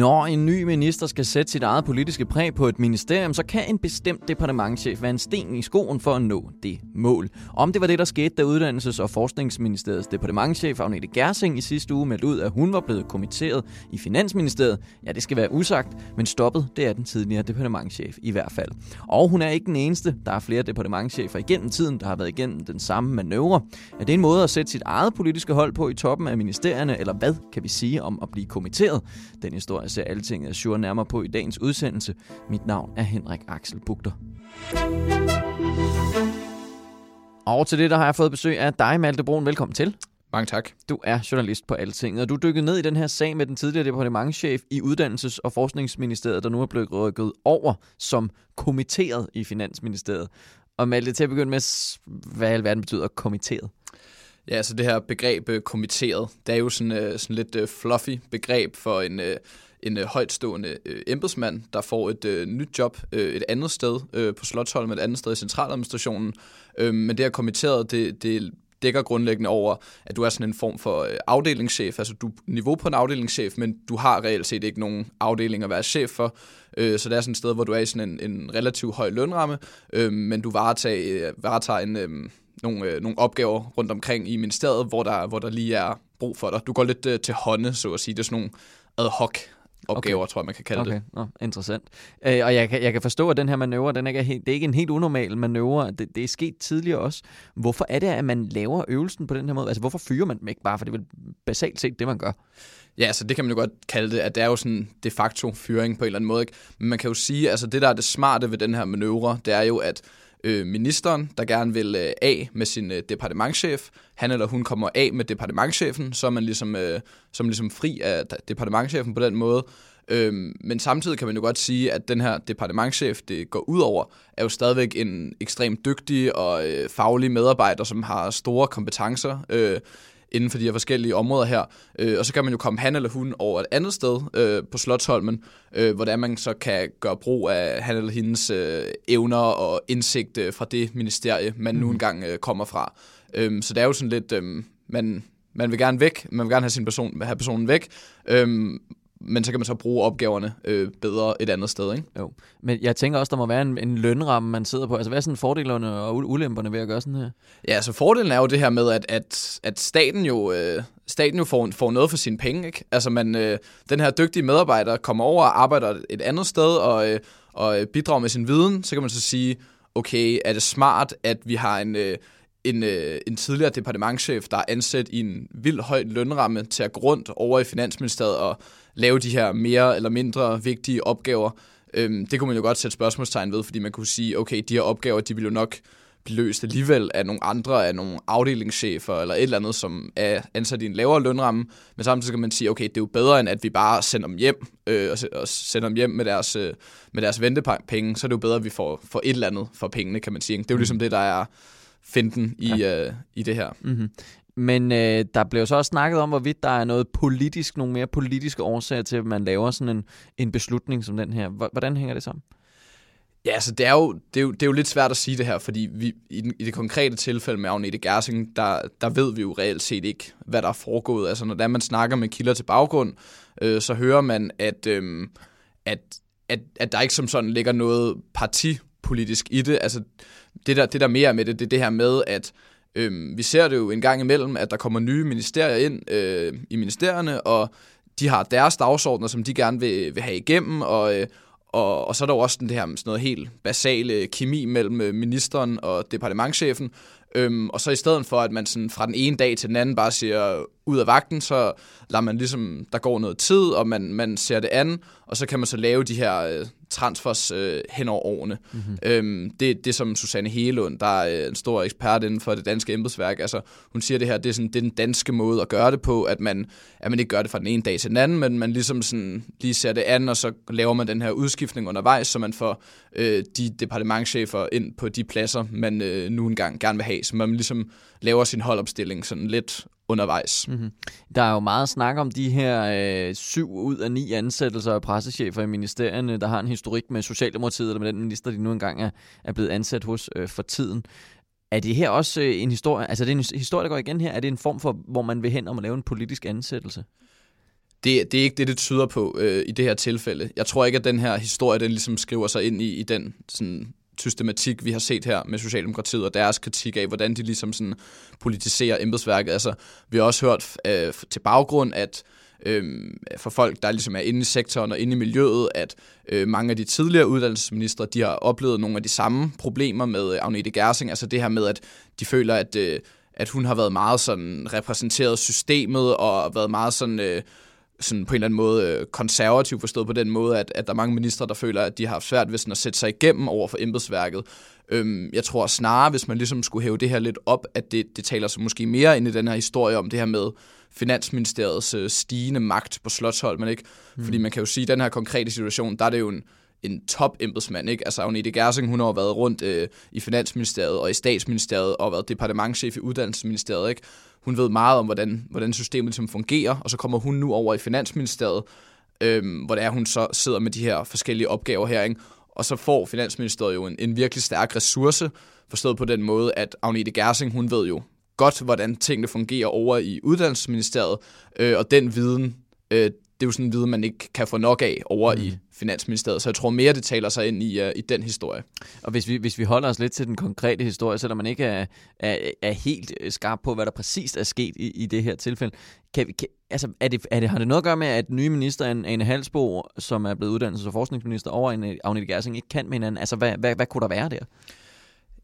Når en ny minister skal sætte sit eget politiske præg på et ministerium, så kan en bestemt departementchef være en sten i skoen for at nå det mål. Om det var det, der skete, da Uddannelses- og Forskningsministeriets departementchef Agnete Gersing i sidste uge meldte ud, at hun var blevet kommitteret i Finansministeriet, ja, det skal være usagt, men stoppet, det er den tidligere departementchef i hvert fald. Og hun er ikke den eneste. Der er flere departementchefer igennem tiden, der har været igennem den samme manøvre. Er det en måde at sætte sit eget politiske hold på i toppen af ministerierne, eller hvad kan vi sige om at blive kommitteret? Den historie ser Altinget Azure nærmere på i dagens udsendelse. Mit navn er Henrik Axel Bugter. Og til det, der har jeg fået besøg af dig, Malte Brun. Velkommen til. Mange tak. Du er journalist på Altinget, og du dykkede ned i den her sag med den tidligere departementchef i Uddannelses- og Forskningsministeriet, der nu er blevet rykket over som kommitteret i Finansministeriet. Og Malte, til at begynde med, hvad i alverden betyder kommitteret? Ja, altså det her begreb uh, kommitteret, det er jo sådan, uh, sådan lidt uh, fluffy begreb for en, uh, en øh, højtstående øh, embedsmand, der får et øh, nyt job øh, et andet sted øh, på Slottholm, et andet sted i centraladministrationen. Øh, men det her kommitteret, det, det dækker grundlæggende over, at du er sådan en form for øh, afdelingschef, altså du er niveau på en afdelingschef, men du har reelt set ikke nogen afdeling at være chef for, øh, så det er sådan et sted, hvor du er i sådan en, en relativt høj lønramme, øhm, men du varetager, øh, varetager en, øhm, nogle, øh, nogle opgaver rundt omkring i ministeriet, hvor der, hvor der lige er brug for dig. Du går lidt øh, til hånde, så at sige. Det er sådan nogle ad hoc opgaver, okay. tror jeg, man kan kalde okay. det. Nå, interessant. Øh, og jeg kan, jeg kan forstå, at den her manøvre, den er helt, det er ikke en helt unormal manøvre. Det, det er sket tidligere også. Hvorfor er det, at man laver øvelsen på den her måde? Altså, hvorfor fyrer man dem ikke bare? For det er vel basalt set det, man gør. Ja, altså det kan man jo godt kalde det, at det er jo sådan de facto fyring på en eller anden måde. Ikke? Men man kan jo sige, altså det der er det smarte ved den her manøvre, det er jo, at øh, ministeren, der gerne vil øh, af med sin øh, departementschef. Han eller hun kommer af med departementschefen, så er man ligesom, øh, så er man ligesom fri af departementschefen på den måde. Øhm, men samtidig kan man jo godt sige, at den her departementschef, det går ud over, er jo stadigvæk en ekstremt dygtig og øh, faglig medarbejder, som har store kompetencer. Øh, inden for de her forskellige områder her. Øh, og så kan man jo komme han eller hun over et andet sted øh, på Slottholmen, øh, hvordan man så kan gøre brug af han eller hendes øh, evner og indsigt øh, fra det ministerie, man mm. nu mhm. engang øh, kommer fra. Øh, så det er jo sådan lidt, øh, man, man vil gerne væk, man vil gerne have sin person, have personen væk, øh, men så kan man så bruge opgaverne øh, bedre et andet sted, ikke? Jo, men jeg tænker også, der må være en, en lønramme, man sidder på. Altså, hvad er sådan fordelerne og ulemperne ved at gøre sådan her? Ja, altså fordelen er jo det her med, at, at, at staten jo, øh, staten jo får, får noget for sine penge, ikke? Altså, man, øh, den her dygtige medarbejder kommer over og arbejder et andet sted og, øh, og bidrager med sin viden, så kan man så sige, okay, er det smart, at vi har en... Øh, en, øh, en tidligere departementchef, der er ansat i en vild høj lønramme til at gå rundt over i Finansministeriet og lave de her mere eller mindre vigtige opgaver. Øhm, det kunne man jo godt sætte spørgsmålstegn ved, fordi man kunne sige, okay, de her opgaver, de vil jo nok blive løst alligevel af nogle andre, af nogle afdelingschefer eller et eller andet, som er ansat i en lavere lønramme. Men samtidig kan man sige, okay, det er jo bedre, end at vi bare sender dem hjem, øh, og sender dem hjem med deres, øh, med deres ventepenge. Så er det jo bedre, at vi får, får et eller andet for pengene, kan man sige. Det er jo ligesom det, der er finden i, ja. øh, i det her. Mm-hmm. Men øh, der blev så også snakket om, hvorvidt der er noget politisk, nogle mere politiske årsager til, at man laver sådan en, en beslutning som den her. Hvordan hænger det sammen? Ja, altså det er, jo, det, er jo, det er jo lidt svært at sige det her, fordi vi, i, den, i det konkrete tilfælde med Agnete Gersing, der, der ved vi jo reelt set ikke, hvad der er foregået. Altså når man snakker med kilder til baggrund, øh, så hører man, at, øh, at, at, at der ikke som sådan ligger noget partipolitisk i det. Altså det der, det der mere med det, det er det her med, at Øhm, vi ser det jo en gang imellem, at der kommer nye ministerier ind øh, i ministerierne, og de har deres dagsordner, som de gerne vil, vil have igennem, og, øh, og, og så er der jo også det her sådan noget helt basale kemi mellem øh, ministeren og departementchefen, Øhm, og så i stedet for, at man sådan fra den ene dag til den anden bare siger, ud af vagten, så lader man ligesom, der går noget tid, og man, man ser det an, og så kan man så lave de her øh, transfers øh, hen over årene. Mm-hmm. Øhm, det, det som Susanne Helund, der er en stor ekspert inden for det danske embedsværk, altså hun siger det her, det er, sådan, det er den danske måde at gøre det på, at man, at man ikke gør det fra den ene dag til den anden, men man ligesom sådan lige ser det an, og så laver man den her udskiftning undervejs, så man får øh, de departementchefer ind på de pladser, man øh, nu engang gerne vil have, så man ligesom laver sin holdopstilling sådan lidt undervejs. Mm-hmm. Der er jo meget snak om de her øh, syv ud af ni ansættelser af pressechefer i ministerierne, der har en historik med Socialdemokratiet, eller med den minister, de nu engang er, er blevet ansat hos øh, for tiden. Er det her også øh, en historie, altså er det en historie, der går igen her? Er det en form for, hvor man vil hen om at lave en politisk ansættelse? Det, det er ikke det, det tyder på øh, i det her tilfælde. Jeg tror ikke, at den her historie, den ligesom skriver sig ind i, i den sådan, systematik, vi har set her med Socialdemokratiet og deres kritik af, hvordan de ligesom sådan politiserer embedsværket. Altså, vi har også hørt øh, til baggrund, at øh, for folk, der ligesom er inde i sektoren og inde i miljøet, at øh, mange af de tidligere uddannelsesministre, de har oplevet nogle af de samme problemer med øh, Agnete Gersing. Altså det her med, at de føler, at, øh, at hun har været meget sådan repræsenteret systemet og været meget sådan... Øh, sådan på en eller anden måde øh, konservativ forstået på den måde, at, at der er mange ministre, der føler, at de har haft svært ved sådan at sætte sig igennem over for embedsværket. Øhm, jeg tror snarere, hvis man ligesom skulle hæve det her lidt op, at det, det taler sig måske mere ind i den her historie om det her med Finansministeriets øh, stigende magt på Slottholm, men ikke? Mm. Fordi man kan jo sige, at i den her konkrete situation, der er det jo en, en top embedsmand, ikke? Altså Agnete Gersing, hun har været rundt øh, i Finansministeriet og i Statsministeriet og været departementchef i Uddannelsesministeriet, ikke? Hun ved meget om, hvordan, hvordan systemet ligesom fungerer, og så kommer hun nu over i Finansministeriet, øh, hvor det er, hun så sidder med de her forskellige opgaver her, ikke? Og så får Finansministeriet jo en, en virkelig stærk ressource, forstået på den måde, at Agnete Gersing, hun ved jo godt, hvordan tingene fungerer over i Uddannelsesministeriet, øh, og den viden, øh, det er jo sådan en viden, man ikke kan få nok af over mm. i Finansministeriet. Så jeg tror mere, det taler sig ind i, uh, i den historie. Og hvis vi, hvis vi holder os lidt til den konkrete historie, selvom man ikke er, er, er helt skarp på, hvad der præcist er sket i, i det her tilfælde, kan vi, kan, altså, er det, er det, har det noget at gøre med, at den nye minister, Ane Halsbo, som er blevet uddannelses- og forskningsminister, over en Agnete Gersing, ikke kan med hinanden? Altså, hvad, hvad, hvad kunne der være der?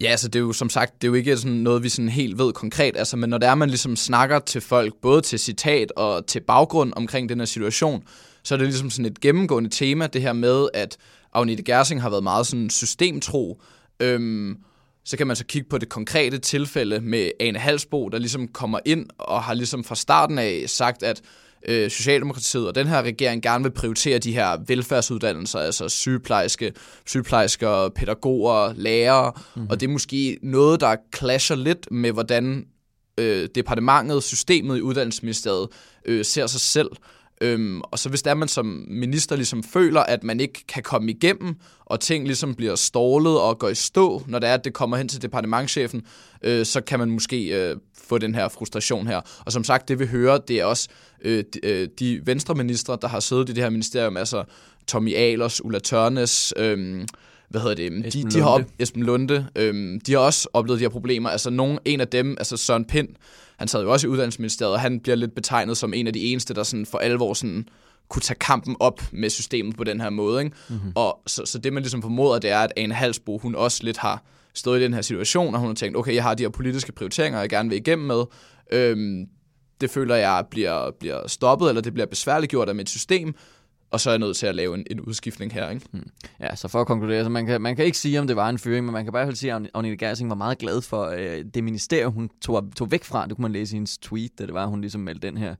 Ja, altså det er jo som sagt, det er jo ikke sådan noget, vi sådan helt ved konkret, altså, men når det er, man ligesom snakker til folk, både til citat og til baggrund omkring den her situation, så er det ligesom sådan et gennemgående tema, det her med, at Agnete Gersing har været meget sådan systemtro. Øhm, så kan man så kigge på det konkrete tilfælde med Ane Halsbo, der ligesom kommer ind og har ligesom fra starten af sagt, at øh, Socialdemokratiet og den her regering gerne vil prioritere de her velfærdsuddannelser, altså sygeplejerske, sygeplejersker, pædagoger, lærere, mm. og det er måske noget, der clasher lidt med, hvordan øh, departementet, systemet i uddannelsesministeriet øh, ser sig selv. Øhm, og så hvis der man som minister ligesom føler, at man ikke kan komme igennem, og ting ligesom bliver stålet og går i stå, når det er, at det kommer hen til departementchefen, øh, så kan man måske øh, få den her frustration her. Og som sagt, det vi hører, det er også øh, de, øh, de venstreministre, der har siddet i det her ministerium, altså Tommy Ahlers, Ulla Tørnes, øh, hvad hedder det, de, de har op, Esben Lunde, øh, de har også oplevet de her problemer. Altså nogen, en af dem, altså Søren Pind, han sad jo også i uddannelsesministeriet, og han bliver lidt betegnet som en af de eneste, der sådan for alvor sådan kunne tage kampen op med systemet på den her måde. Ikke? Mm-hmm. Og så, så det, man ligesom formoder, det er, at Ane Halsbo, hun også lidt har stået i den her situation, og hun har tænkt, okay, jeg har de her politiske prioriteringer, jeg gerne vil igennem med. Øhm, det føler jeg bliver, bliver stoppet, eller det bliver besværligt gjort af mit system, og så er jeg nødt til at lave en, en udskiftning her. Ikke? Hmm. Ja, så for at konkludere, så man kan, man kan ikke sige, om det var en fyring, men man kan i hvert fald sige, at Agnete Gersing var meget glad for øh, det ministerium, hun tog, tog væk fra. Det kunne man læse i hendes tweet, da det var, hun ligesom meldte den her,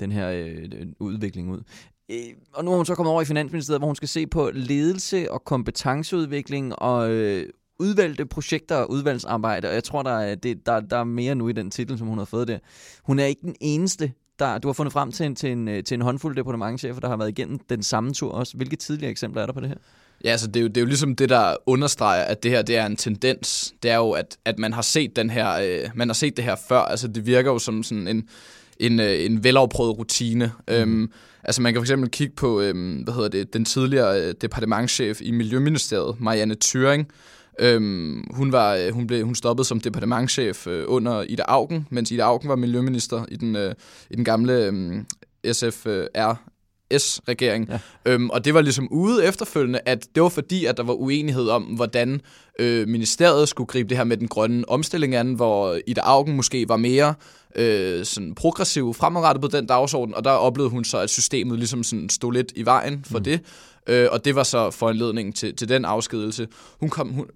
den her øh, øh, udvikling ud. Øh, og nu er hun så kommet over i Finansministeriet, hvor hun skal se på ledelse og kompetenceudvikling og øh, udvalgte projekter og udvalgsarbejde, og jeg tror, der er, det, der, der er mere nu i den titel, som hun har fået der. Hun er ikke den eneste, der, du har fundet frem til en, til en, til en håndfuld departementchefer, der har været igennem den samme tur også. Hvilke tidligere eksempler er der på det her? Ja, altså det er, jo, det er jo ligesom det, der understreger, at det her det er en tendens. Det er jo, at, at man har set den her, øh, man har set det her før. Altså det virker jo som sådan en, en, øh, en velafprøvet rutine. Mm. Øhm, altså man kan fx kigge på, øhm, hvad hedder det, den tidligere øh, departementchef i Miljøministeriet, Marianne Thuring, Øhm, hun, var, øh, hun, blev, hun stoppede som departementchef øh, under Ida Augen, mens Ida Augen var miljøminister i den, øh, i den gamle øhm, øh, SFR S-regering. Ja. Øhm, og det var ligesom ude efterfølgende, at det var fordi, at der var uenighed om, hvordan øh, ministeriet skulle gribe det her med den grønne omstilling an, hvor Ida Augen måske var mere øh, sådan progressiv fremadrettet på den dagsorden, og der oplevede hun så, at systemet ligesom sådan stod lidt i vejen for mm. det. Øh, og det var så foranledningen til, til den afskedelse. Hun kom, hun,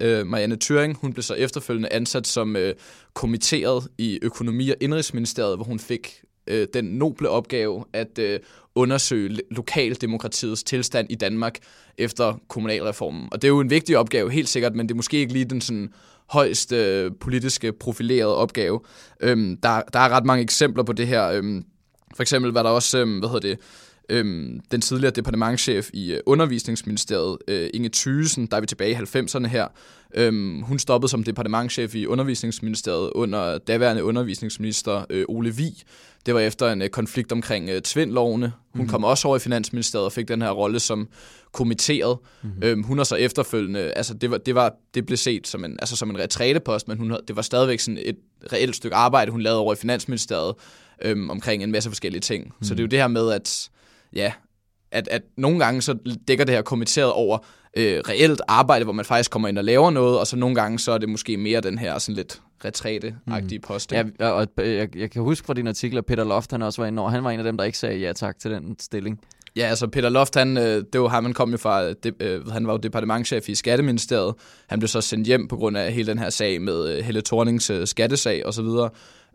øh, Marianne Thuring, hun blev så efterfølgende ansat som øh, kommitteret i økonomi- og indrigsministeriet, hvor hun fik øh, den noble opgave at øh, undersøge lokaldemokratiets tilstand i Danmark efter kommunalreformen. Og det er jo en vigtig opgave, helt sikkert, men det er måske ikke lige den sådan højst øh, politiske profilerede opgave. Øhm, der, der er ret mange eksempler på det her. Øhm, for eksempel var der også, øhm, hvad hedder det, øhm, den tidligere departementchef i øh, undervisningsministeriet, øh, Inge Thysen, der er vi tilbage i 90'erne her. Øhm, hun stoppede som departementchef i undervisningsministeriet under daværende undervisningsminister øh, Ole Vi. Det var efter en øh, konflikt omkring øh, tvindlovene. Hun mm. kom også over i Finansministeriet og fik den her rolle som kommitteret. Mm-hmm. Øhm, hun har så efterfølgende, altså det, var, det, var, det blev set som en, altså som en retrætepost, men hun, det var stadigvæk sådan et reelt stykke arbejde, hun lavede over i Finansministeriet øhm, omkring en masse forskellige ting. Mm. Så det er jo det her med, at ja, at, at nogle gange så dækker det her kommenteret over øh, reelt arbejde, hvor man faktisk kommer ind og laver noget, og så nogle gange så er det måske mere den her sådan lidt retræte-agtige mm. post. Ja, og jeg, jeg kan huske fra din artikel, at Peter Loft han også var inde over. Han var en af dem, der ikke sagde ja tak til den stilling. Ja, altså Peter Loft, han, øh, det var ham, han kom jo fra, det, øh, han var jo departementchef i Skatteministeriet. Han blev så sendt hjem på grund af hele den her sag med øh, Helle Thornings skattesag osv.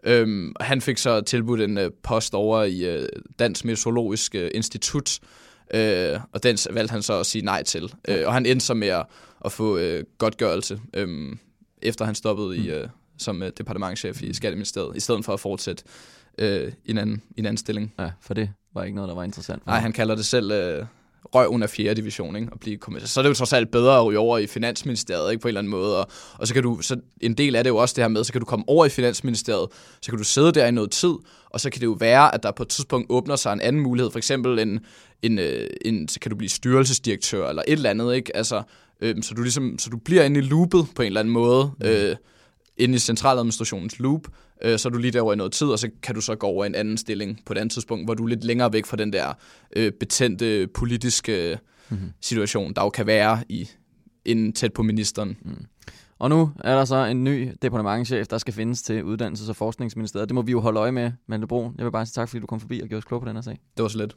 Øhm, han fik så tilbudt en øh, post over i øh, Dansk Meteorologisk øh, Institut, øh, og den valgte han så at sige nej til. Øh, og han endte så med at, at få øh, godtgørelse, øh, efter han stoppede mm. i, øh, som øh, departementchef i Skatteministeriet, i stedet for at fortsætte øh, i, en anden, i en anden stilling. Ja, for det var ikke noget, der var interessant. Nej, han kalder det selv... Øh, røven af 4. division, ikke? Og blive kommissær. Så er det jo trods alt bedre at ryge over i Finansministeriet, ikke? På en eller anden måde. Og, og så kan du, så en del af det er jo også det her med, så kan du komme over i Finansministeriet, så kan du sidde der i noget tid, og så kan det jo være, at der på et tidspunkt åbner sig en anden mulighed. For eksempel en, en, øh, en så kan du blive styrelsesdirektør, eller et eller andet, ikke? Altså, øh, så, du ligesom, så du bliver inde i loopet på en eller anden måde, mm. øh, inde i centraladministrationens loop, øh, så er du lige derovre i noget tid, og så kan du så gå over i en anden stilling på et andet tidspunkt, hvor du er lidt længere væk fra den der øh, betændte politiske mm-hmm. situation, der jo kan være i inden tæt på ministeren. Mm. Og nu er der så en ny departementchef, der skal findes til Uddannelses- og Forskningsministeriet. Det må vi jo holde øje med, Malte Broen. Jeg vil bare sige tak, fordi du kom forbi og gjorde os klog på den her sag. Det var så lidt.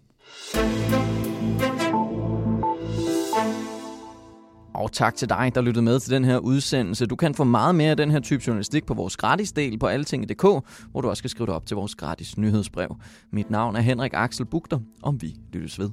Og tak til dig, der lyttede med til den her udsendelse. Du kan få meget mere af den her type journalistik på vores gratis del på altinget.dk, hvor du også kan skrive dig op til vores gratis nyhedsbrev. Mit navn er Henrik Axel Bugter, om vi lyttes ved.